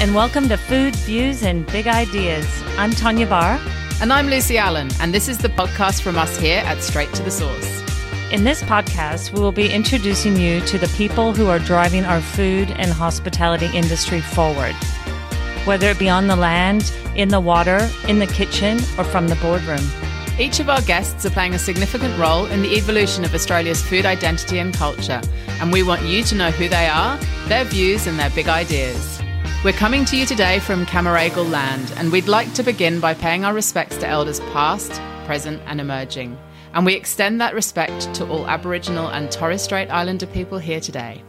and welcome to Food, Views, and Big Ideas. I'm Tawnya Bahr. And I'm Lucy Allon, and this is the podcast from us here at Straight to the Source. In this podcast, we will be introducing you to the people who are driving our food and hospitality industry forward. Whether it be on the land, in the water, in the kitchen, or from the boardroom. Each of our guests are playing a significant role in the evolution of Australia's food identity and culture, and we want you to know who they are, their views, and their big ideas. We're coming to you today from Cammeraygal land, and we'd like to begin by paying our respects to elders past, present, and emerging. And we extend that respect to all Aboriginal and Torres Strait Islander people here today.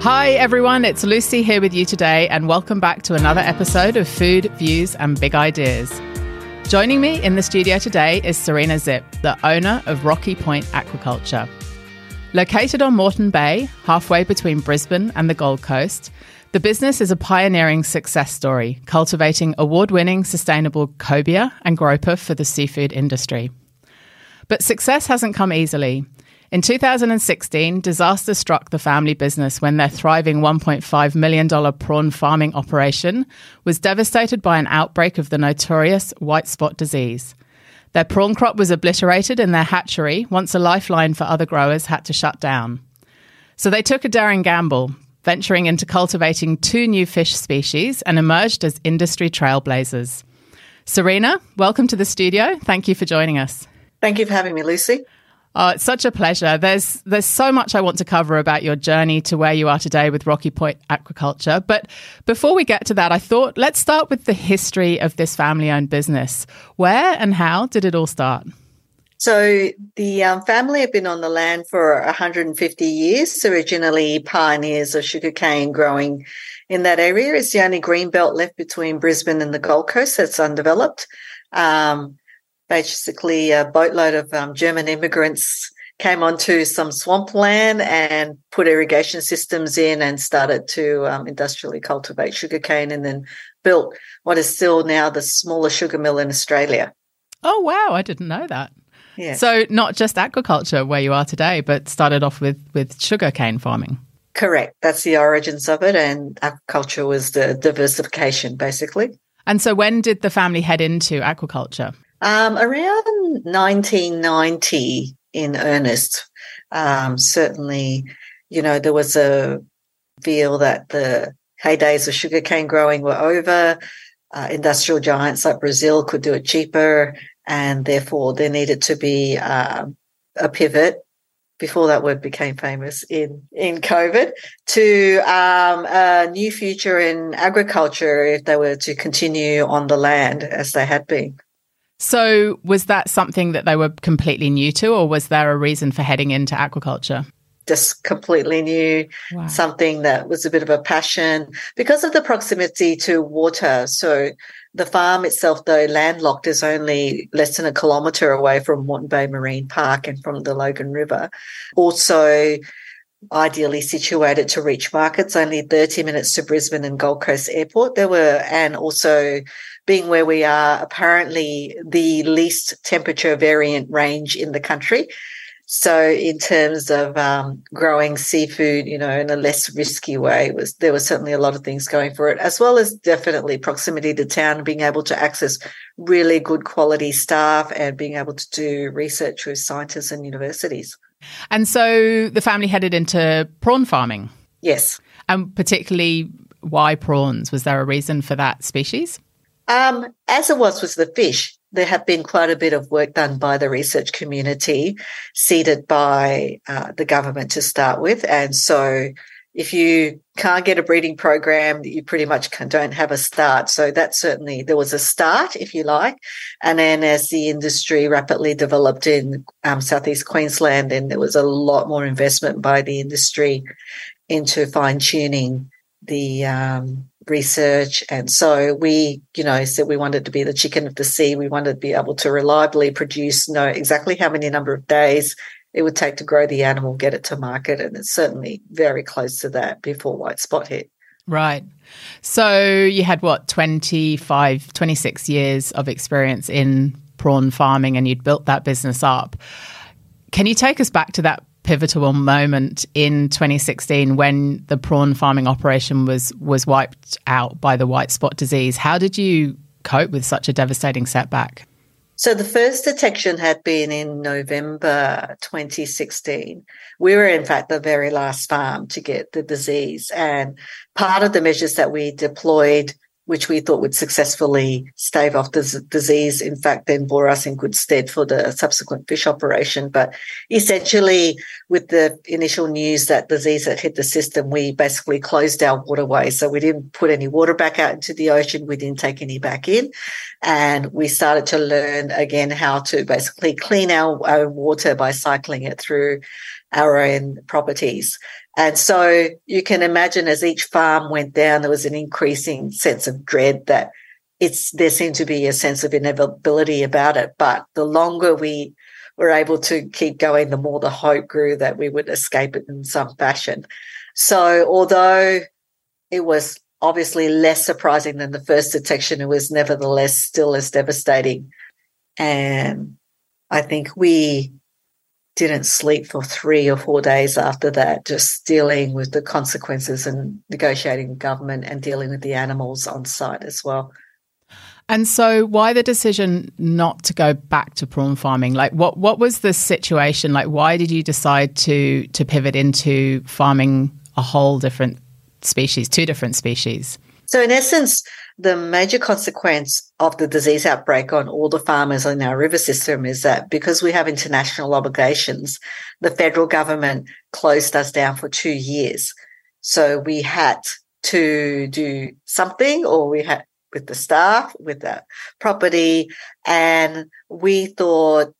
Hi, everyone, it's Lucy here with you today, and welcome back to another episode of Food, Views, and Big Ideas. Joining me in the studio today is Serena Zipf, the owner of Rocky Point Aquaculture. Located on Moreton Bay, halfway between Brisbane and the Gold Coast, the business is a pioneering success story, cultivating award winning sustainable cobia and grouper for the seafood industry. But success hasn't come easily. In 2016, disaster struck the family business when their thriving $1.5 million prawn farming operation was devastated by an outbreak of the notorious white spot disease. Their prawn crop was obliterated and their hatchery once a lifeline for other growers had to shut down. So they took a daring gamble, venturing into cultivating two new fish species and emerged as industry trailblazers. Serena, welcome to the studio. Thank you for joining us. Thank you for having me, Lucy. Oh, it's such a pleasure. There's there's so much I want to cover about your journey to where you are today with Rocky Point Aquaculture. But before we get to that, I thought let's start with the history of this family-owned business. Where and how did it all start? So the um, family have been on the land for 150 years. Originally pioneers of sugarcane growing in that area. It's the only green belt left between Brisbane and the Gold Coast that's undeveloped. Um, basically a boatload of um, German immigrants came onto some swampland and put irrigation systems in and started to um, industrially cultivate sugarcane and then built what is still now the smallest sugar mill in Australia. Oh, wow. I didn't know that. Yeah. So not just aquaculture where you are today, but started off with, with sugarcane farming. Correct. That's the origins of it. And aquaculture was the diversification, basically. And so when did the family head into aquaculture? Um, around 1990 in earnest. Um, certainly, you know, there was a feel that the heydays of sugarcane growing were over. Uh, industrial giants like Brazil could do it cheaper, and therefore there needed to be uh, a pivot before that word became famous in in COVID to um, a new future in agriculture if they were to continue on the land as they had been. So, was that something that they were completely new to, or was there a reason for heading into aquaculture? Just completely new, wow. something that was a bit of a passion because of the proximity to water. So, the farm itself, though landlocked, is only less than a kilometre away from Moreton Bay Marine Park and from the Logan River. Also, ideally situated to reach markets, only 30 minutes to Brisbane and Gold Coast Airport. There were, and also being where we are, apparently the least temperature variant range in the country. So, in terms of um, growing seafood, you know, in a less risky way, was there was certainly a lot of things going for it, as well as definitely proximity to town, being able to access really good quality staff, and being able to do research with scientists and universities. And so, the family headed into prawn farming. Yes, and particularly why prawns? Was there a reason for that species? Um, as it was with the fish, there have been quite a bit of work done by the research community, seeded by uh, the government to start with. And so if you can't get a breeding program, you pretty much don't have a start. So that certainly there was a start, if you like. And then as the industry rapidly developed in um, southeast Queensland, then there was a lot more investment by the industry into fine tuning the um, research. And so we, you know, said we wanted to be the chicken of the sea. We wanted to be able to reliably produce, know exactly how many number of days it would take to grow the animal, get it to market. And it's certainly very close to that before white spot hit. Right. So you had what, 25, 26 years of experience in prawn farming and you'd built that business up. Can you take us back to that pivotal moment in 2016 when the prawn farming operation was was wiped out by the white spot disease. How did you cope with such a devastating setback? So the first detection had been in November 2016. We were, in fact, the very last farm to get the disease. And part of the measures that we deployed which we thought would successfully stave off the disease, in fact, then bore us in good stead for the subsequent fish operation. But essentially, with the initial news that disease had hit the system, we basically closed our waterways. So we didn't put any water back out into the ocean. We didn't take any back in. And we started to learn again how to basically clean our own water by cycling it through our own properties. And so you can imagine as each farm went down, there was an increasing sense of dread that it's, there seemed to be a sense of inevitability about it. But the longer we were able to keep going, the more the hope grew that we would escape it in some fashion. So although it was obviously less surprising than the first detection, it was nevertheless still as devastating. And I think we didn't sleep for three or four days after that, just dealing with the consequences and negotiating with government and dealing with the animals on site as well. And so, why the decision not to go back to prawn farming? Like, what what was the situation? Like, why did you decide to to pivot into farming a whole different species, two different species? So, in essence, the major consequence of the disease outbreak on all the farmers in our river system is that because we have international obligations, the federal government closed us down for two years. So we had to do something or we had with the staff, with the property. And we thought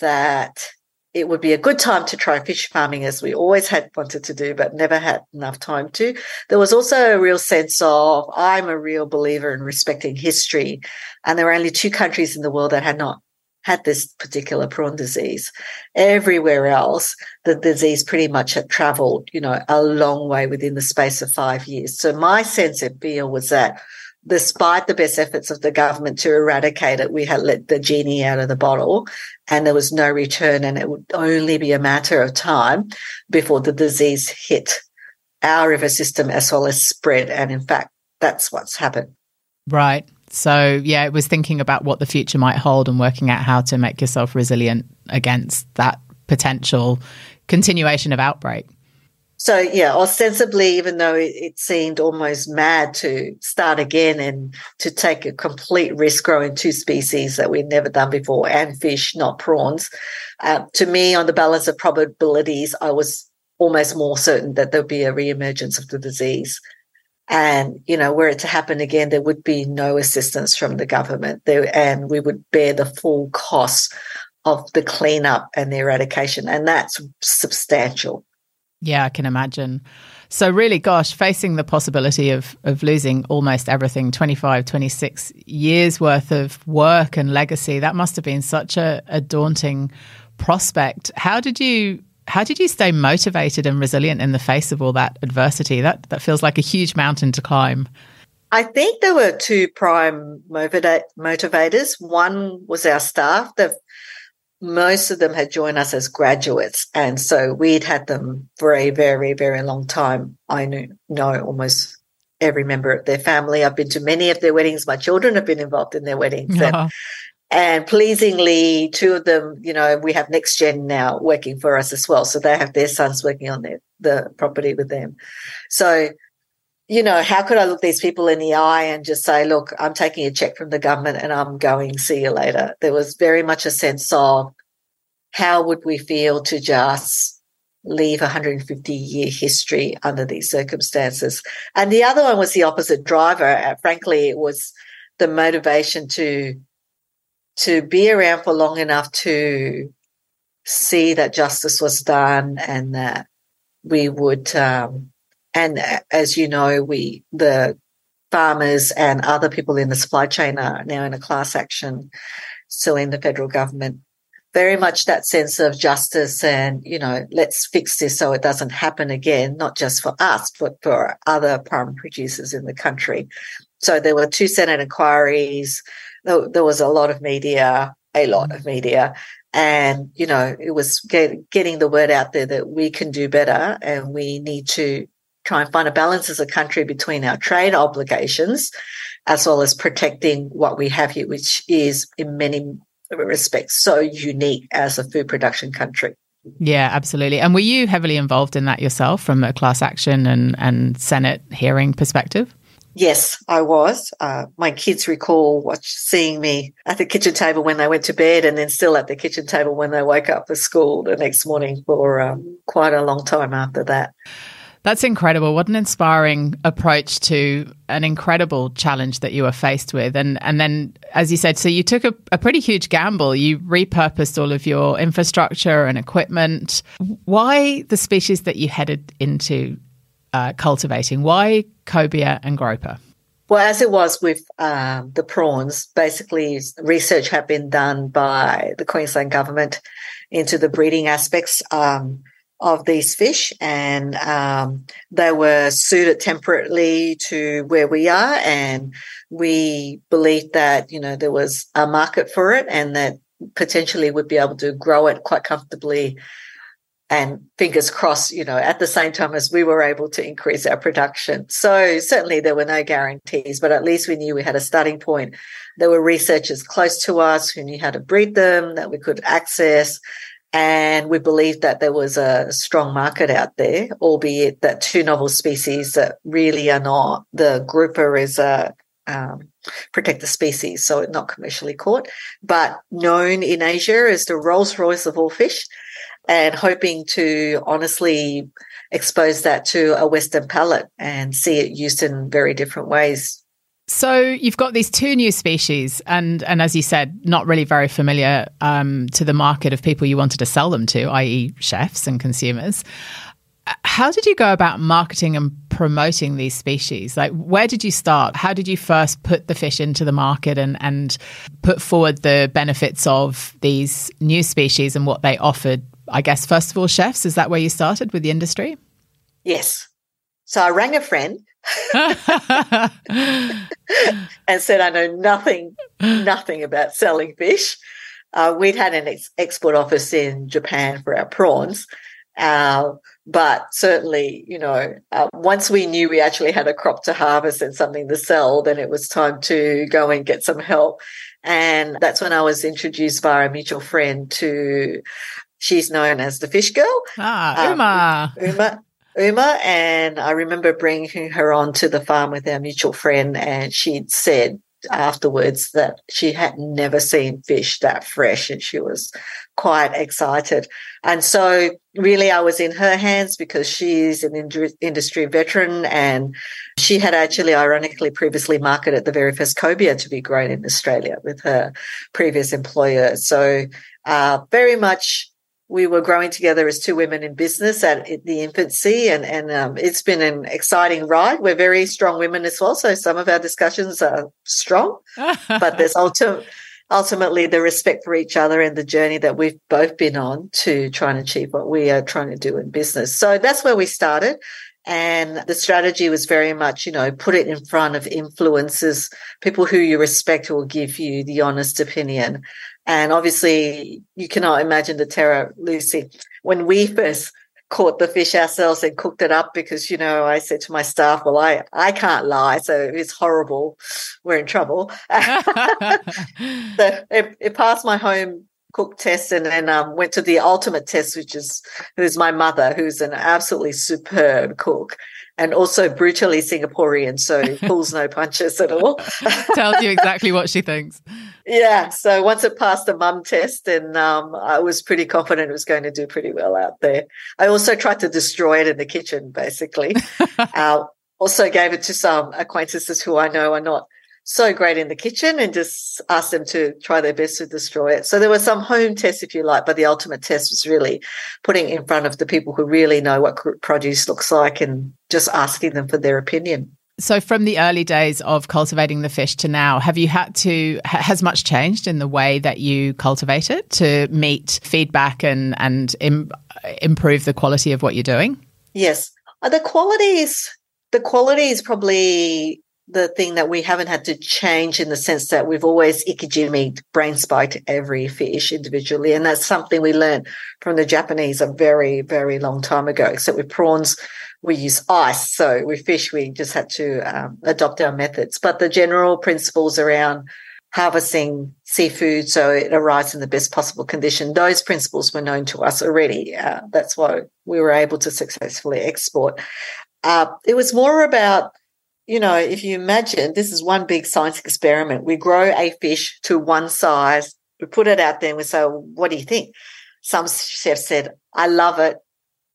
that it would be a good time to try fish farming as we always had wanted to do, but never had enough time to. There was also a real sense of I'm a real believer in respecting history. And there were only two countries in the world that had not had this particular prawn disease. Everywhere else, the disease pretty much had traveled, you know, a long way within the space of five years. So my sense of feel was that despite the best efforts of the government to eradicate it, we had let the genie out of the bottle and there was no return. And it would only be a matter of time before the disease hit our river system as well as spread. And in fact, that's what's happened. Right. So, yeah, it was thinking about what the future might hold and working out how to make yourself resilient against that potential continuation of outbreak. So yeah, ostensibly, even though it, seemed almost mad to start again and to take a complete risk growing two species that we'd never done before and fish, not prawns, uh, to me, on the balance of probabilities, I was almost more certain that there'd be a reemergence of the disease. And, you know, were it to happen again, there would be no assistance from the government there, and we would bear the full cost of the cleanup and the eradication. And that's substantial. Yeah, I can imagine. So really, gosh, facing the possibility of of losing almost everything, 25, 26 years worth of work and legacy, that must have been such a, a daunting prospect. How did you how did you stay motivated and resilient in the face of all that adversity? That that feels like a huge mountain to climb. I think there were two prime motivators. One was our staff. Most of them had joined us as graduates. And so we'd had them for a very, very long time. I knew, know almost every member of their family. I've been to many of their weddings. My children have been involved in their weddings. And, uh-huh. and pleasingly, two of them, you know, we have next gen now working for us as well. So they have their sons working on their, the property with them. So you know, how could I look these people in the eye and just say, look, I'm taking a check from the government and I'm going, see you later? There was very much a sense of how would we feel to just leave 150 year history under these circumstances? And the other one was the opposite driver. Uh, frankly, it was the motivation to, to be around for long enough to see that justice was done and that we would, um, and uh, as you know, we, the farmers and other people in the supply chain are now in a class action suing the federal government. Very much that sense of justice and, you know, let's fix this so it doesn't happen again, not just for us, but for other primary producers in the country. So there were two Senate inquiries. There was a lot of media, a lot of media. And, you know, it was get, getting the word out there that we can do better and we need to try and find a balance as a country between our trade obligations as well as protecting what we have here, which is in many respects so unique as a food production country. Yeah, absolutely. And were you heavily involved in that yourself from a class action and, and Senate hearing perspective? Yes, I was. Uh, my kids recall watch, seeing me at the kitchen table when they went to bed and then still at the kitchen table when they woke up for school the next morning for um, quite a long time after that. That's incredible. What an inspiring approach to an incredible challenge that you were faced with. And and then as you said, so you took a, a pretty huge gamble. You repurposed all of your infrastructure and equipment. Why the species that you headed into uh, cultivating? Why cobia and groper? Well, as it was with um, the prawns, basically research had been done by the Queensland government into the breeding aspects. Um, of these fish, and um, they were suited temperately to where we are, and we believed that you know there was a market for it, and that potentially would be able to grow it quite comfortably. And fingers crossed, you know, at the same time as we were able to increase our production. So certainly there were no guarantees, but at least we knew we had a starting point. There were researchers close to us who knew how to breed them that we could access and we believed that there was a strong market out there, albeit that two novel species that really are not. The grouper is a um, protected species, so not commercially caught, but known in Asia as the Rolls Royce of all fish, and hoping to honestly expose that to a Western palate and see it used in very different ways so you've got these two new species, and and as you said, not really very familiar um, to the market of people you wanted to sell them to, i.e., chefs and consumers. How did you go about marketing and promoting these species? Like, where did you start? How did you first put the fish into the market and, and put forward the benefits of these new species and what they offered? I guess, first of all, chefs, is that where you started with the industry? Yes. So I rang a friend and said, I know nothing, nothing about selling fish. Uh, we'd had an ex- export office in Japan for our prawns. Uh, but certainly, you know, uh, once we knew we actually had a crop to harvest and something to sell, then it was time to go and get some help. And that's when I was introduced by a mutual friend to, she's known as the fish girl. Ah, Uma. Um, Uma. Uma, and I remember bringing her on to the farm with our mutual friend, and she'd said afterwards that she had never seen fish that fresh, and she was quite excited. And so, really, I was in her hands because she's an industry veteran, and she had actually, ironically, previously marketed the very first cobia to be grown in Australia with her previous employer. So, uh, very much we were growing together as two women in business at the infancy, and and um, it's been an exciting ride. We're very strong women as well, so some of our discussions are strong, but there's ulti- ultimately the respect for each other and the journey that we've both been on to try and achieve what we are trying to do in business. So that's where we started. And the strategy was very much, you know, put it in front of influencers, people who you respect will give you the honest opinion. And obviously, you cannot imagine the terror, Lucy, when we first caught the fish ourselves and cooked it up because you know I said to my staff, "Well, I I can't lie, so it's horrible. We're in trouble." so it, it, passed my home cook test and then um, went to the ultimate test, which is who's my mother, who's an absolutely superb cook and also brutally Singaporean, so pulls no punches at all. Tells you exactly what she thinks. Yeah. So once it passed the mum test, and um, I was pretty confident it was going to do pretty well out there. I also tried to destroy it in the kitchen, basically. uh, also gave it to some acquaintances who I know are not so great in the kitchen and just asked them to try their best to destroy it. So there were some home tests, if you like, but the ultimate test was really putting in front of the people who really know what produce looks like and just asking them for their opinion. So, from the early days of cultivating the fish to now, have you had to, has much changed in the way that you cultivate it to meet feedback and, and Im, improve the quality of what you're doing? Yes. Uh, the quality is, the quality is probably the thing that we haven't had to change in the sense that we've always ikejime brain spiked every fish individually. And that's something we learned from the Japanese a very, very long time ago, except with prawns, we use ice. So with fish, we just had to um, adopt our methods. But the general principles around harvesting seafood so it arrives in the best possible condition. Those principles were known to us already. Uh, that's why we were able to successfully export. Uh, it was more about, you know, if you imagine this is one big science experiment. We grow a fish to one size, we put it out there and we say, well, what do you think? Some chefs said, I love it.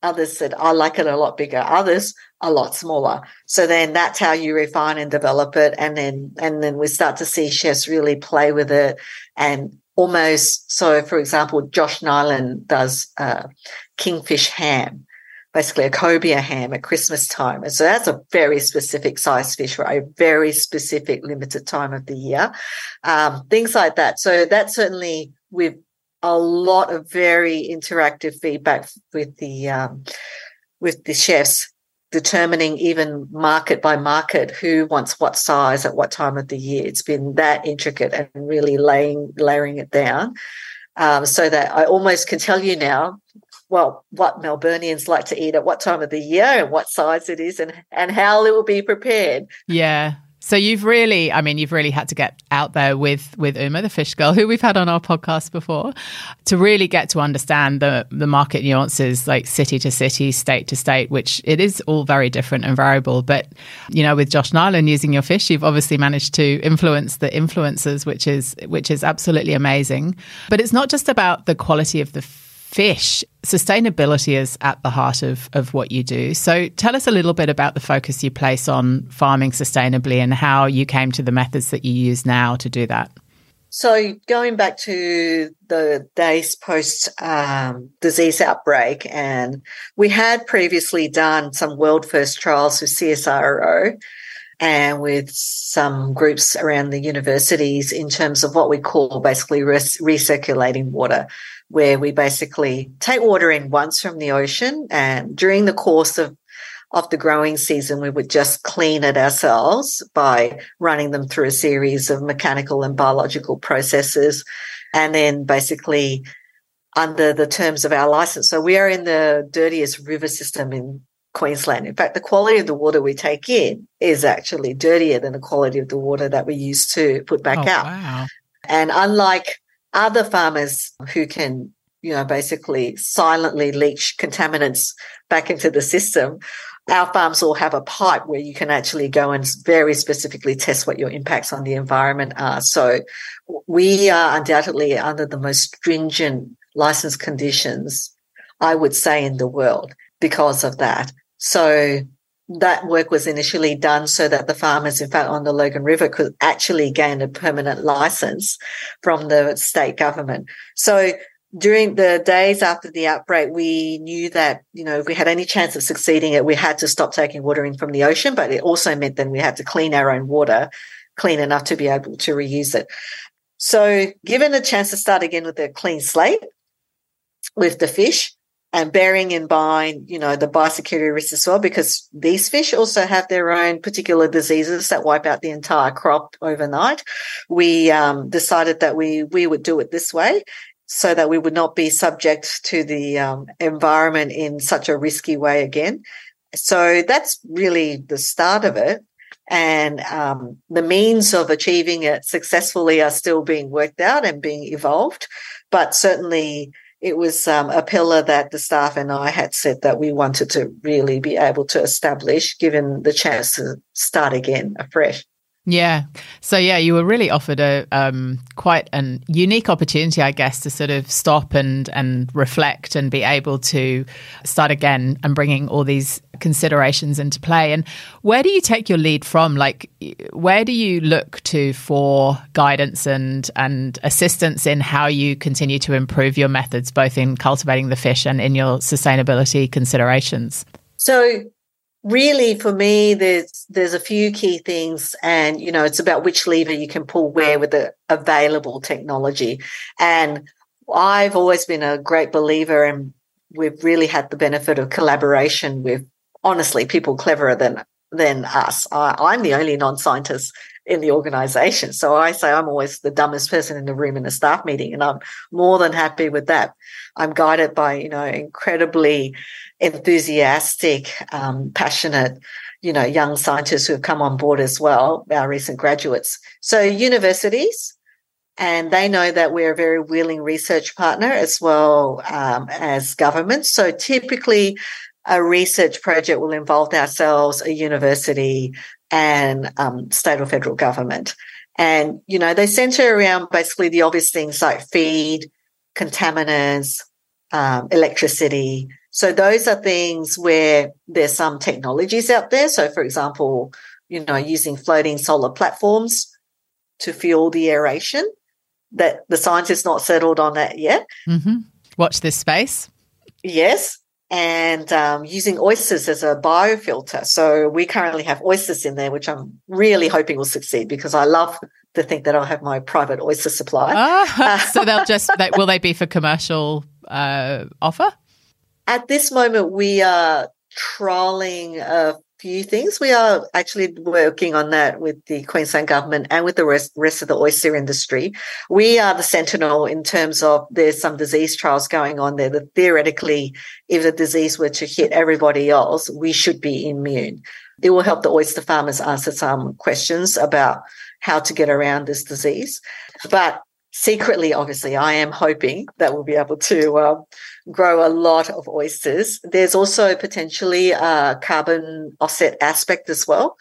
Others said, I like it a lot bigger. Others, a lot smaller. So then that's how you refine and develop it. And then, and then we start to see chefs really play with it and almost. So for example, Josh Niland does, uh, kingfish ham, basically a cobia ham at Christmas time. And so that's a very specific size fish for a very specific limited time of the year. Um, things like that. So that certainly with a lot of very interactive feedback with the, um, with the chefs determining even market by market who wants what size at what time of the year. It's been that intricate and really laying layering it down. Um, so that I almost can tell you now, well, what Melburnians like to eat at what time of the year and what size it is and, and how it will be prepared. Yeah. So you've really, I mean, you've really had to get out there with with Uma, the fish girl, who we've had on our podcast before, to really get to understand the the market nuances, like city to city, state to state, which it is all very different and variable. But you know, with Josh Niland using your fish, you've obviously managed to influence the influencers, which is which is absolutely amazing. But it's not just about the quality of the fish, sustainability is at the heart of, of what you do. So tell us a little bit about the focus you place on farming sustainably and how you came to the methods that you use now to do that. So going back to the days post um, disease outbreak, and we had previously done some world first trials with CSIRO and with some groups around the universities in terms of what we call basically recirculating water where we basically take water in once from the ocean and during the course of of the growing season, we would just clean it ourselves by running them through a series of mechanical and biological processes. And then basically under the terms of our license. So we are in the dirtiest river system in Queensland. In fact, the quality of the water we take in is actually dirtier than the quality of the water that we used to put back oh, out. Wow. And unlike other farmers who can, you know, basically silently leach contaminants back into the system. Our farms all have a pipe where you can actually go and very specifically test what your impacts on the environment are. So we are undoubtedly under the most stringent license conditions, I would say, in the world because of that. So that work was initially done so that the farmers, in fact, on the Logan River could actually gain a permanent license from the state government. So during the days after the outbreak, we knew that, you know, if we had any chance of succeeding it, we had to stop taking water in from the ocean, but it also meant then we had to clean our own water, clean enough to be able to reuse it. So given a chance to start again with a clean slate with the fish, and bearing in mind, you know, the biosecurity risks as well, because these fish also have their own particular diseases that wipe out the entire crop overnight. We um, decided that we we would do it this way, so that we would not be subject to the um, environment in such a risky way again. So that's really the start of it. And um, the means of achieving it successfully are still being worked out and being evolved. But certainly, it was um, a pillar that the staff and I had said that we wanted to really be able to establish, given the chance to start again afresh. Yeah. So yeah, you were really offered a um, quite an unique opportunity, I guess, to sort of stop and and reflect and be able to start again and bringing all these considerations into play. And where do you take your lead from? Like, where do you look to for guidance and and assistance in how you continue to improve your methods, both in cultivating the fish and in your sustainability considerations? So really for me there's there's a few key things and you know it's about which lever you can pull where with the available technology and i've always been a great believer and we've really had the benefit of collaboration with honestly people cleverer than than us. I, am the only non-scientist in the organization. So I say I'm always the dumbest person in the room in a staff meeting, and I'm more than happy with that. I'm guided by, you know, incredibly enthusiastic, um, passionate, you know, young scientists who have come on board as well, our recent graduates. So universities, and they know that we're a very willing research partner as well um, as government. So typically, a research project will involve ourselves, a university, and um, state or federal government. And, you know, they center around basically the obvious things like feed, contaminants, um, electricity. So those are things where there's some technologies out there. So, for example, you know, using floating solar platforms to fuel the aeration. That the science is not settled on that yet. Mm-hmm. Watch this space. Yes and um, using oysters as a biofilter. So we currently have oysters in there, which I'm really hoping will succeed because I love to think that I'll have my private oyster supply. Ah, so they'll just they, will they be for commercial uh, offer? At this moment, we are trialing a few things. We are actually working on that with the Queensland government and with the rest, rest of the oyster industry. We are the sentinel in terms of there's some disease trials going on there that theoretically, if the disease were to hit everybody else, we should be immune. It will help the oyster farmers answer some questions about how to get around this disease. But secretly, obviously, I am hoping that we'll be able to uh, grow a lot of oysters. There's also potentially a carbon offset aspect as well.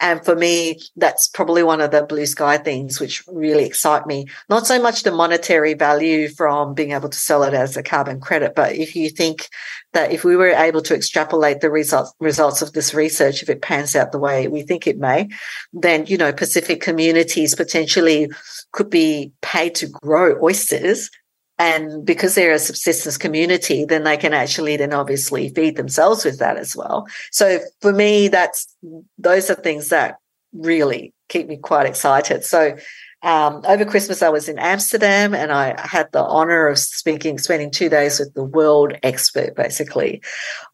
And for me, that's probably one of the blue sky things which really excite me. Not so much the monetary value from being able to sell it as a carbon credit, but if you think that if we were able to extrapolate the results results of this research, if it pans out the way we think it may, then you know Pacific communities potentially could be paid to grow oysters and because they're a subsistence community, then they can actually then obviously feed themselves with that as well. So for me, that's those are things that really keep me quite excited. So um, over Christmas, I was in Amsterdam and I had the honor of speaking, spending two days with the world expert basically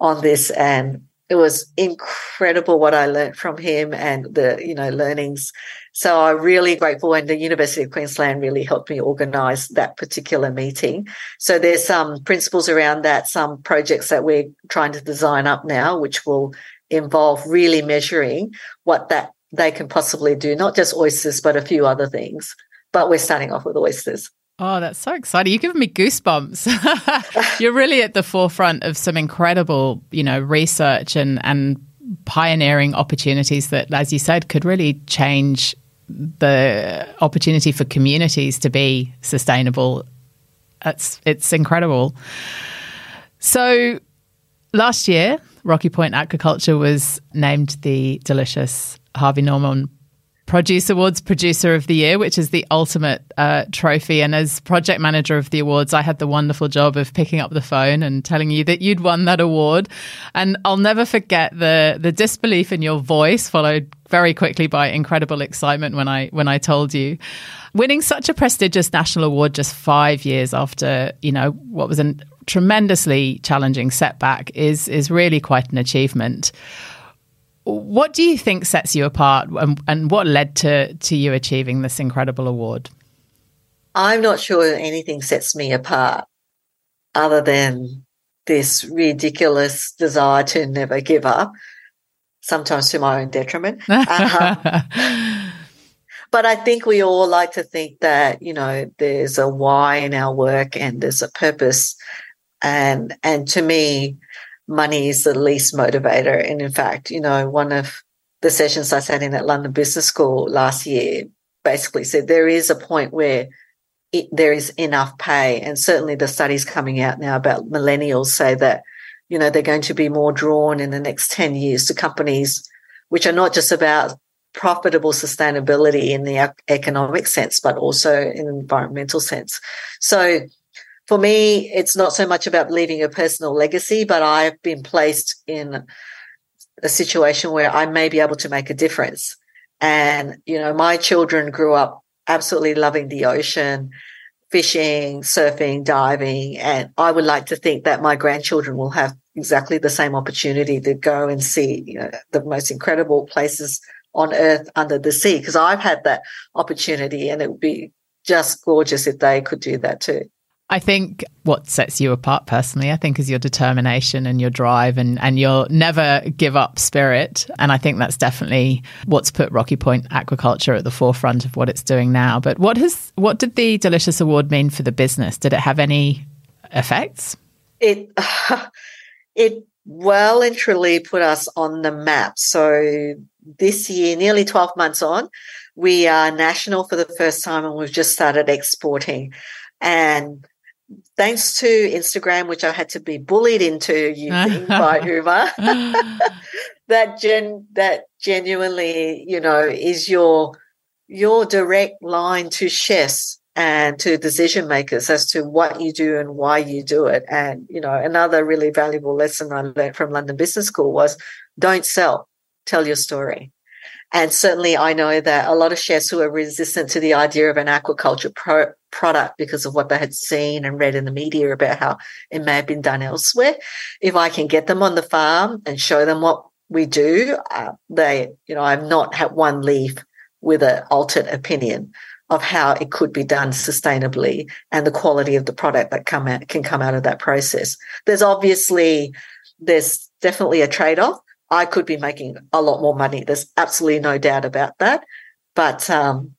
on this. And it was incredible what I learned from him and the, you know, learnings so I'm really grateful, and the University of Queensland really helped me organise that particular meeting. So there's some principles around that, some projects that we're trying to design up now, which will involve really measuring what that they can possibly do, not just oysters, but a few other things. But we're starting off with oysters. Oh, that's so exciting. You're giving me goosebumps. You're really at the forefront of some incredible, you know, research and, and pioneering opportunities that, as you said, could really change the opportunity for communities to be sustainable. It's it's incredible. So last year, Rocky Point Aquaculture was named the delicious Harvey Norman Produce Awards Producer of the Year, which is the ultimate uh, trophy. And as project manager of the awards, I had the wonderful job of picking up the phone and telling you that you'd won that award. And I'll never forget the the disbelief in your voice, followed very quickly by incredible excitement when I when I told you. Winning such a prestigious national award just five years after you know what was a tremendously challenging setback is is really quite an achievement. What do you think sets you apart and, and what led to, to you achieving this incredible award? I'm not sure anything sets me apart other than this ridiculous desire to never give up, sometimes to my own detriment. uh but I think we all like to think that, you know, there's a why in our work and there's a purpose. And, and to me, money is the least motivator. And in fact, you know, one of the sessions I sat in at London Business School last year basically said there is a point where it, there is enough pay. And certainly the studies coming out now about millennials say that, you know, they're going to be more drawn in the next 10 years to companies which are not just about profitable sustainability in the economic sense, but also in an environmental sense. So for me, it's not so much about leaving a personal legacy, but I've been placed in a situation where I may be able to make a difference. And, you know, my children grew up absolutely loving the ocean, fishing, surfing, diving. And I would like to think that my grandchildren will have exactly the same opportunity to go and see you know, the most incredible places on earth under the sea. Because I've had that opportunity and it would be just gorgeous if they could do that too. I think what sets you apart personally, I think, is your determination and your drive and, and your never give up spirit. And I think that's definitely what's put Rocky Point Aquaculture at the forefront of what it's doing now. But what has what did the Delicious Award mean for the business? Did it have any effects? It it well and truly put us on the map. So this year, nearly 12 months on, we are national for the first time and we've just started exporting. And thanks to Instagram, which I had to be bullied into using by Uma, that gen that genuinely, you know, is your your direct line to chefs and to decision makers as to what you do and why you do it. And, you know, another really valuable lesson I learned from London Business School was don't sell, tell your story. And certainly I know that a lot of chefs who are resistant to the idea of an aquaculture pro- product because of what they had seen and read in the media about how it may have been done elsewhere. If I can get them on the farm and show them what we do, uh, they, you know, I've not had one leave with an altered opinion of how it could be done sustainably and the quality of the product that come out, can come out of that process. There's obviously, there's definitely a trade off I could be making a lot more money. There's absolutely no doubt about that. But um,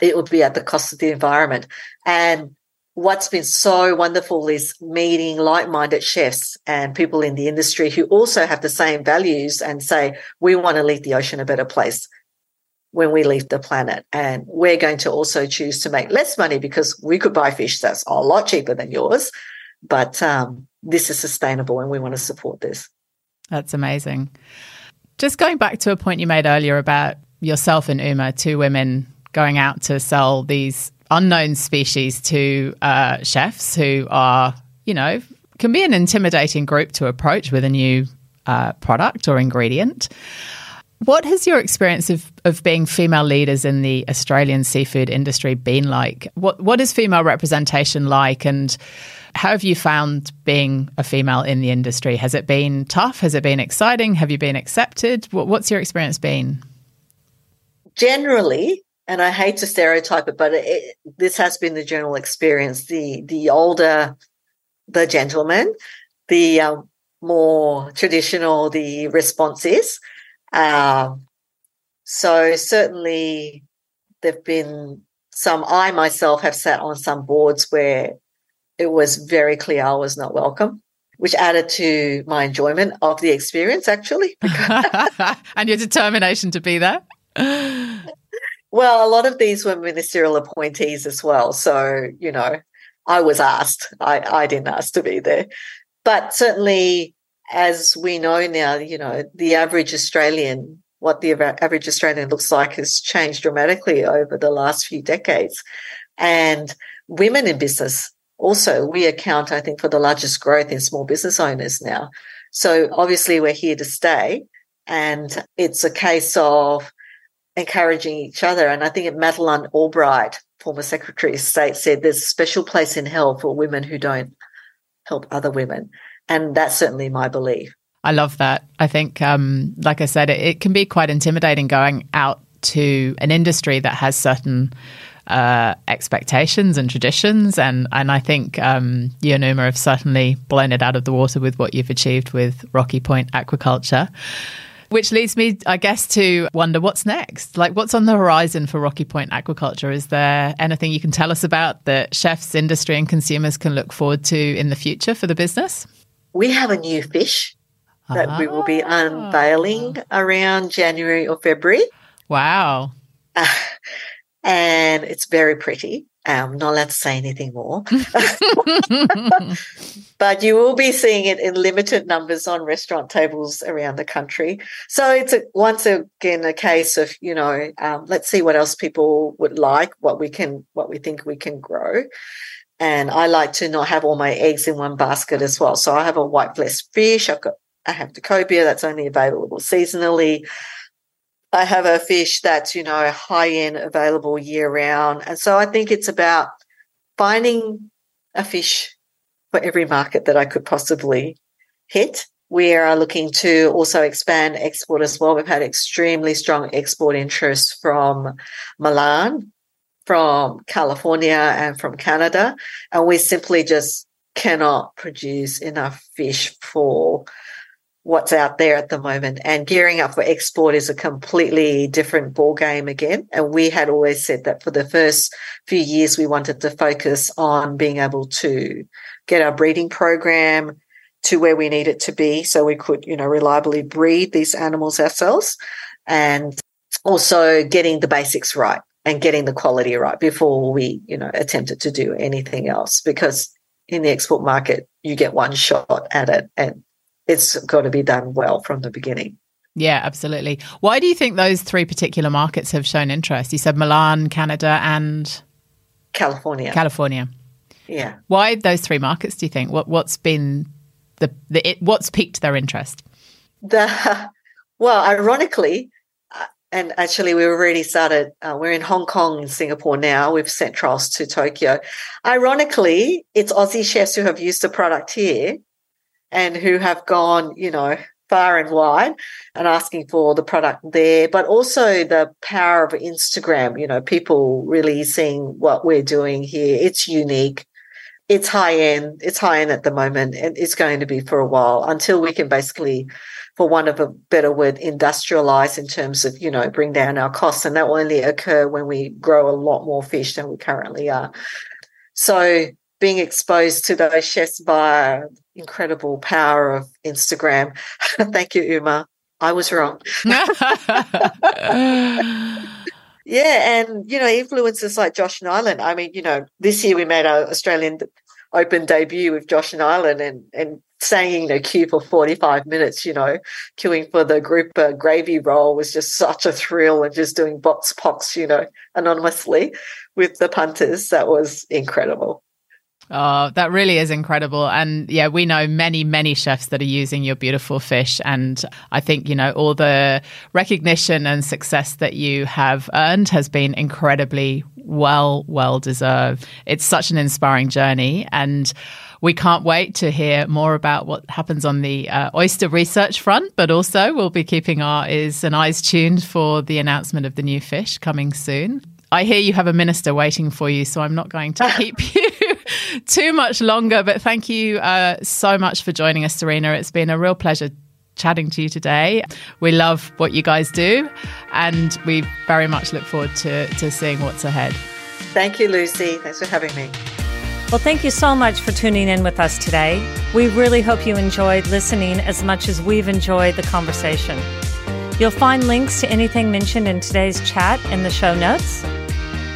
it would be at the cost of the environment. And what's been so wonderful is meeting like-minded chefs and people in the industry who also have the same values and say, we want to leave the ocean a better place when we leave the planet. And we're going to also choose to make less money because we could buy fish that's a lot cheaper than yours. But um, this is sustainable and we want to support this. That's amazing. Just going back to a point you made earlier about yourself and Uma, two women going out to sell these unknown species to uh, chefs who are, you know, can be an intimidating group to approach with a new uh, product or ingredient. What has your experience of, of being female leaders in the Australian seafood industry been like? What what is female representation like and how have you found being a female in the industry? Has it been tough? Has it been exciting? Have you been accepted? what's your experience been? Generally, and I hate to stereotype it, but it, this has been the general experience. The the older the gentleman, the um, more traditional the response is. Um, so certainly, there've been some. I myself have sat on some boards where it was very clear I was not welcome, which added to my enjoyment of the experience, actually. and your determination to be there? well, a lot of these were ministerial appointees as well. So, you know, I was asked, I, I didn't ask to be there. But certainly, as we know now, you know, the average Australian, what the average Australian looks like has changed dramatically over the last few decades. And women in business also we account, I think, for the largest growth in small business owners now. So obviously we're here to stay. And it's a case of encouraging each other. And I think Madeleine Albright, former Secretary of State, said there's a special place in hell for women who don't help other women. And that's certainly my belief. I love that. I think, um, like I said, it, it can be quite intimidating going out to an industry that has certain uh, expectations and traditions. And, and I think um, you and Uma have certainly blown it out of the water with what you've achieved with Rocky Point Aquaculture. Which leads me, I guess, to wonder what's next. Like, what's on the horizon for Rocky Point Aquaculture? Is there anything you can tell us about that chefs, industry, and consumers can look forward to in the future for the business? We have a new fish that ah. we will be ah. unveiling around January or February. Wow. Uh, and it's very pretty. I'm not allowed to say anything more. but you will be seeing it in limited numbers on restaurant tables around the country. So it's a, once again a case of you know um, let's see what else people would like, what we can, what we think we can grow. And I like to not have all my eggs in one basket as well. So I have a white flesh fish. I've got I have the cobia that's only available seasonally. I have a fish that's, you know, high end available year round. And so I think it's about finding a fish for every market that I could possibly hit. We are looking to also expand export as well. We've had extremely strong export interest from Milan, from California, and from Canada. And we simply just cannot produce enough fish for what's out there at the moment. And gearing up for export is a completely different ball game again. And we had always said that for the first few years we wanted to focus on being able to get our breeding program to where we need it to be so we could you know reliably breed these animals ourselves and also getting the basics right and getting the quality right before we you know attempted to do anything else because in the export market you get one shot at it and it's got to be done well from the beginning. Yeah, absolutely. Why do you think those three particular markets have shown interest? You said Milan, Canada, and California. California. Yeah. Why those three markets? Do you think what what's been the, the it, what's piqued their interest? The well, ironically, uh, and actually we've already started. Uh, we're in Hong Kong and Singapore now. We've sent trials to Tokyo. Ironically, it's Aussie chefs who have used the product here and who have gone, you know, far and wide and asking for the product there, but also the power of Instagram, you know, people really seeing what we're doing here. It's unique. It's high end. It's high end at the moment and it's going to be for a while until we can basically, for one of a better word, industrialize in terms of, you know, bring down our costs. And that will only occur when we grow a lot more fish than we currently are. So being exposed to those chefs via incredible power of Instagram. Thank you, Uma. I was wrong. yeah, and you know, influencers like Josh Niland. I mean, you know, this year we made our Australian Open debut with Josh Niland and and staying in a queue for 45 minutes, you know, queuing for the group uh, gravy roll was just such a thrill and just doing box pox, you know, anonymously with the punters. That was incredible. Oh, that really is incredible. And yeah, we know many, many chefs that are using your beautiful fish. And I think, you know, all the recognition and success that you have earned has been incredibly well, well deserved. It's such an inspiring journey. And we can't wait to hear more about what happens on the uh, oyster research front, but also we'll be keeping our ears and eyes tuned for the announcement of the new fish coming soon. I hear you have a minister waiting for you, so I'm not going to keep you too much longer. But thank you uh, so much for joining us, Serena. It's been a real pleasure chatting to you today. We love what you guys do, and we very much look forward to, to seeing what's ahead. Thank you, Lucy. Thanks for having me. Well, thank you so much for tuning in with us today. We really hope you enjoyed listening as much as we've enjoyed the conversation. You'll find links to anything mentioned in today's chat in the show notes.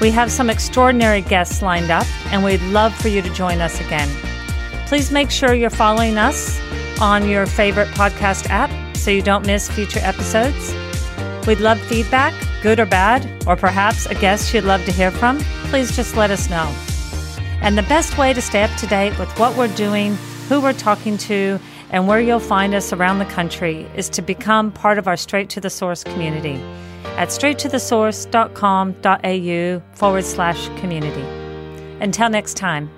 We have some extraordinary guests lined up, and we'd love for you to join us again. Please make sure you're following us on your favorite podcast app so you don't miss future episodes. We'd love feedback, good or bad, or perhaps a guest you'd love to hear from. Please just let us know. And the best way to stay up to date with what we're doing, who we're talking to, and where you'll find us around the country is to become part of our Straight to the Source community at straighttothesource.com.au forward slash community. Until next time.